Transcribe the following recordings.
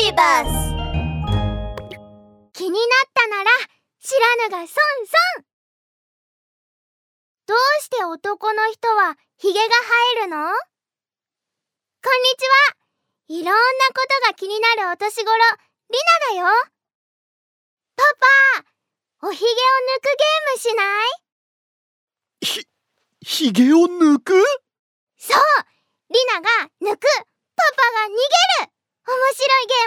ビーバス気になったなら知らぬが損損どうして男の人はヒゲが生えるの？こんにちは。いろんなことが気になるお年頃リナだよ。パパおヒゲを抜くゲームしない？ひ、ひげを抜く？そうリナが抜く。パパが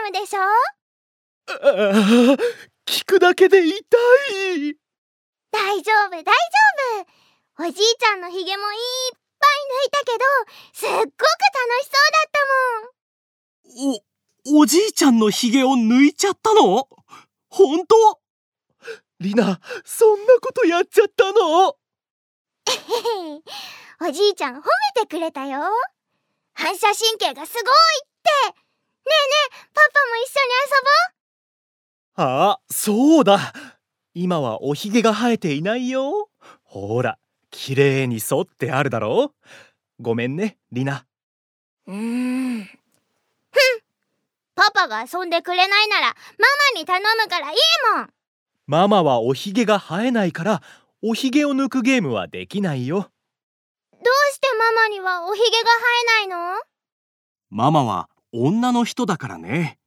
ムでしょ？ああ聞くだけで痛い。大丈夫大丈夫。おじいちゃんのヒゲもいっぱい抜いたけどすっごく楽しそうだったもん。お、おじいちゃんのひげを抜いちゃったの？本当？リナ、そんなことやっちゃったの？おじいちゃん褒めてくれたよ。反射神経がすごいって。ねえねえパパも一緒に遊ぼう。ああ、そうだ。今はおひげが生えていないよ。ほら、綺麗に沿ってあるだろう。ごめんね、リナ。うーん。ふん。パパが遊んでくれないならママに頼むからいいもん。ママはおひげが生えないからおひげを抜くゲームはできないよ。どうしてママにはおひげが生えないの？ママは女の人だからね。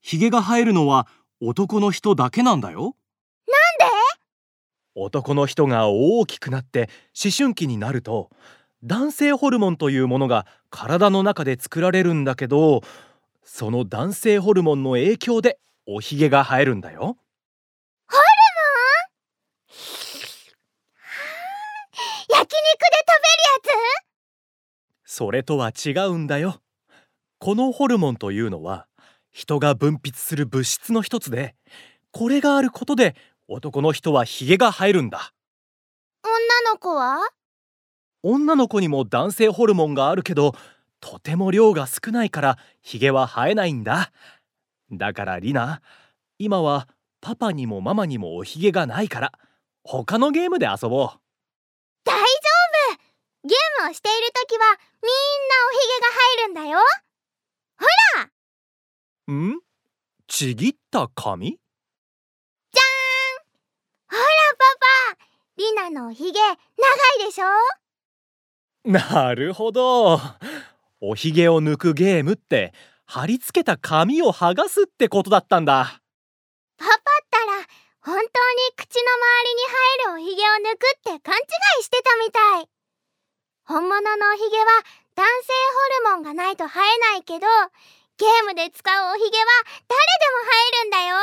ひげが生えるのは男の人だけなんだよ。なんで？男の人が大きくなって思春期になると男性ホルモンというものが体の中で作られるんだけどその男性ホルモンの影響でおひげが生えるんだよ。ホルモン？焼肉で食べるやつ？それとは違うんだよこのホルモンというのは人が分泌する物質の一つでこれがあることで男の人はヒゲが生えるんだ。女の子は？女の子にも男性ホルモンがあるけどとても量が少ないからヒゲは生えないんだ。だからリナ今はパパにもママにもおひげがないから他のゲームで遊ぼう。大丈夫！ゲームをしているときはみんなおひげが生えるんだよん？ちぎった髪？ほらパパ！リナのおひげ長いでしょ？なるほど。おひげを抜くゲームって貼り付けた紙を剥がすってことだったんだ。パパったら本当に口の周りに生えるおひげを抜くって勘違いしてたみたい。本物のおひげは男性ホルモンがないと生えないけどゲームで使うおひげは誰でも生えるんだよ。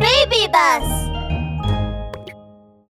ベイビーバス